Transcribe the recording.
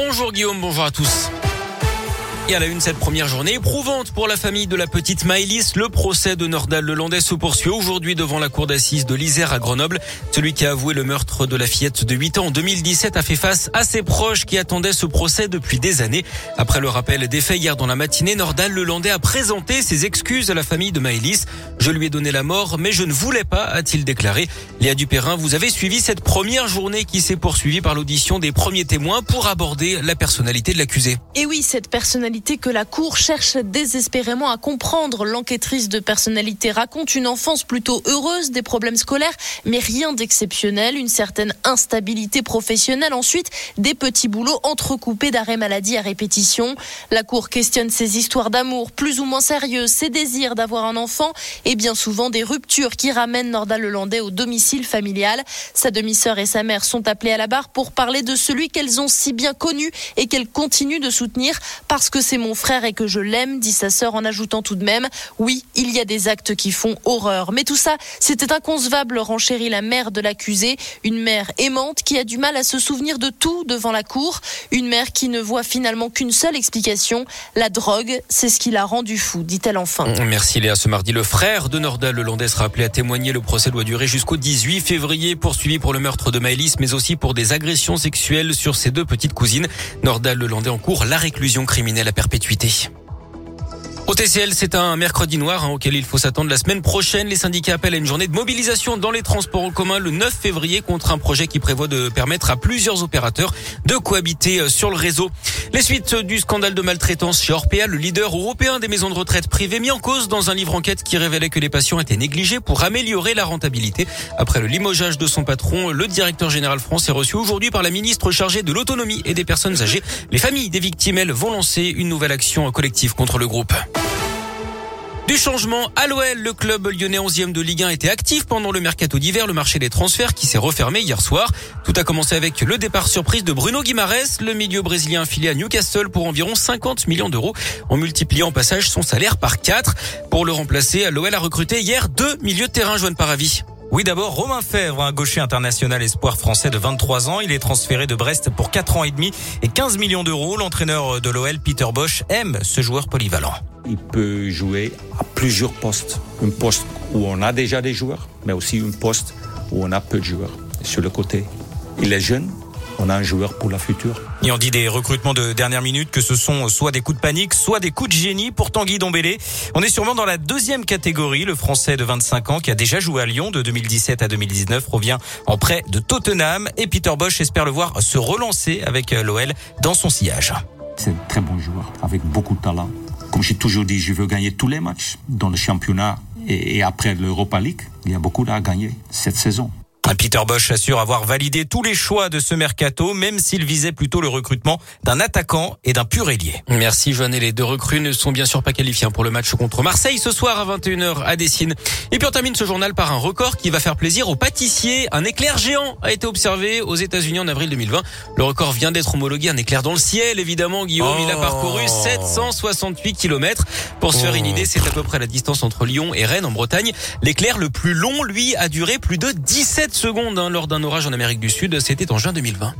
Bonjour Guillaume, bonjour à tous. Et à la une, cette première journée éprouvante pour la famille de la petite Maëlys. Le procès de Nordal Lelandais se poursuit aujourd'hui devant la cour d'assises de l'Isère à Grenoble. Celui qui a avoué le meurtre de la fillette de 8 ans en 2017 a fait face à ses proches qui attendaient ce procès depuis des années. Après le rappel des faits hier dans la matinée, Nordal Lelandais a présenté ses excuses à la famille de Maëlys. Je lui ai donné la mort, mais je ne voulais pas, a-t-il déclaré. Léa Dupérin, vous avez suivi cette première journée qui s'est poursuivie par l'audition des premiers témoins pour aborder la personnalité de l'accusé. Et oui, cette personnalité que la Cour cherche désespérément à comprendre. L'enquêtrice de personnalité raconte une enfance plutôt heureuse, des problèmes scolaires, mais rien d'exceptionnel, une certaine instabilité professionnelle. Ensuite, des petits boulots entrecoupés d'arrêts maladie à répétition. La Cour questionne ses histoires d'amour plus ou moins sérieuses, ses désirs d'avoir un enfant et bien souvent des ruptures qui ramènent Norda Lelandais au domicile familial. Sa demi-sœur et sa mère sont appelées à la barre pour parler de celui qu'elles ont si bien connu et qu'elles continuent de soutenir parce que c'est mon frère et que je l'aime, dit sa sœur en ajoutant tout de même, oui, il y a des actes qui font horreur. Mais tout ça, c'était inconcevable, renchérit la mère de l'accusé, une mère aimante qui a du mal à se souvenir de tout devant la cour, une mère qui ne voit finalement qu'une seule explication, la drogue, c'est ce qui l'a rendu fou, dit-elle enfin. Merci Léa. Ce mardi, le frère de Nordal Lelandais sera à témoigner. Le procès doit durer jusqu'au 18 février, poursuivi pour le meurtre de Maëlys, mais aussi pour des agressions sexuelles sur ses deux petites cousines. Nordal Lelandais en cours la réclusion criminelle perpétuité. Au TCL, c'est un mercredi noir hein, auquel il faut s'attendre la semaine prochaine. Les syndicats appellent à une journée de mobilisation dans les transports en commun le 9 février contre un projet qui prévoit de permettre à plusieurs opérateurs de cohabiter euh, sur le réseau. Les suites du scandale de maltraitance chez Orpea, le leader européen des maisons de retraite privées, mis en cause dans un livre enquête qui révélait que les patients étaient négligés pour améliorer la rentabilité. Après le limogeage de son patron, le directeur général France est reçu aujourd'hui par la ministre chargée de l'autonomie et des personnes âgées. Les familles des victimes, elles, vont lancer une nouvelle action collective contre le groupe. Du changement à l'OL, le club lyonnais 11e de Ligue 1 était actif pendant le mercato d'hiver, le marché des transferts qui s'est refermé hier soir. Tout a commencé avec le départ surprise de Bruno Guimares, le milieu brésilien affilié à Newcastle pour environ 50 millions d'euros en multipliant en passage son salaire par 4. Pour le remplacer, l'OL a recruté hier deux milieux de terrain, Joanne Paravis. Oui, d'abord, Romain Fèvre, un gaucher international espoir français de 23 ans. Il est transféré de Brest pour 4 ans et demi et 15 millions d'euros. L'entraîneur de l'OL, Peter Bosch, aime ce joueur polyvalent. Il peut jouer à plusieurs postes. Un poste où on a déjà des joueurs, mais aussi un poste où on a peu de joueurs. Sur le côté, il est jeune, on a un joueur pour la future. Et on dit des recrutements de dernière minute que ce sont soit des coups de panique, soit des coups de génie pour Tanguy Dombélé. On est sûrement dans la deuxième catégorie. Le Français de 25 ans qui a déjà joué à Lyon de 2017 à 2019 revient en prêt de Tottenham et Peter Bosch espère le voir se relancer avec l'OL dans son sillage. C'est un très bon joueur avec beaucoup de talent. Comme j'ai toujours dit, je veux gagner tous les matchs dans le championnat et après l'Europa League. Il y a beaucoup à gagner cette saison. Peter Bosch assure avoir validé tous les choix de ce mercato, même s'il visait plutôt le recrutement d'un attaquant et d'un pur ailier. Merci Joanne. Et les deux recrues ne sont bien sûr pas qualifiés pour le match contre Marseille ce soir à 21h à Dessine. Et puis on termine ce journal par un record qui va faire plaisir aux pâtissiers. Un éclair géant a été observé aux États-Unis en avril 2020. Le record vient d'être homologué. Un éclair dans le ciel, évidemment, Guillaume. Il a parcouru 768 km. Pour se faire une oh. idée, c'est à peu près la distance entre Lyon et Rennes en Bretagne. L'éclair le plus long, lui, a duré plus de 17 secondes hein, lors d'un orage en Amérique du Sud. C'était en juin 2020.